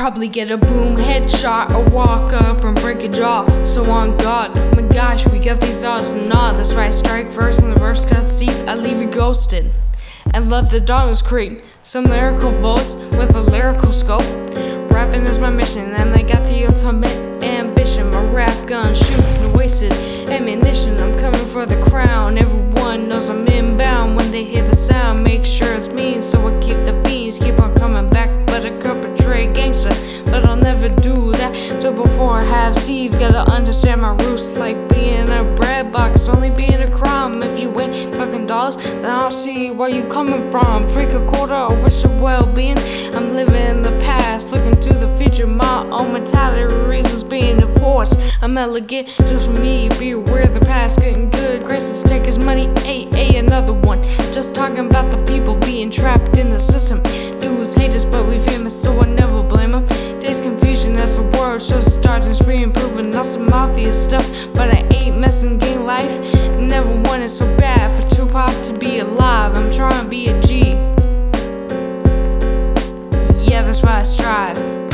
Probably get a boom headshot or walk up and break a jaw. So on God, my gosh, we got these odds and all. That's why I strike first and the verse cuts deep. I leave you ghosted and let the darkness creep. Some lyrical bolts with a lyrical scope. Rapping is my mission, and I got the ultimate do that. So before I have seeds, gotta understand my roots. Like being a bread box, only being a crumb. If you ain't talking dollars, then I'll see where you coming from. Freak a quarter, I wish your well-being. I'm living in the past, looking to the future. My own mentality reasons being enforced. I'm elegant, just for me. Beware the past, getting good graces, take his money. A a another one. Just talking about the people being trapped in the system. show stars and screen proving not some obvious stuff. But I ain't messing gay life. Never wanted so bad for Tupac to be alive. I'm trying to be a G. Yeah, that's why I strive.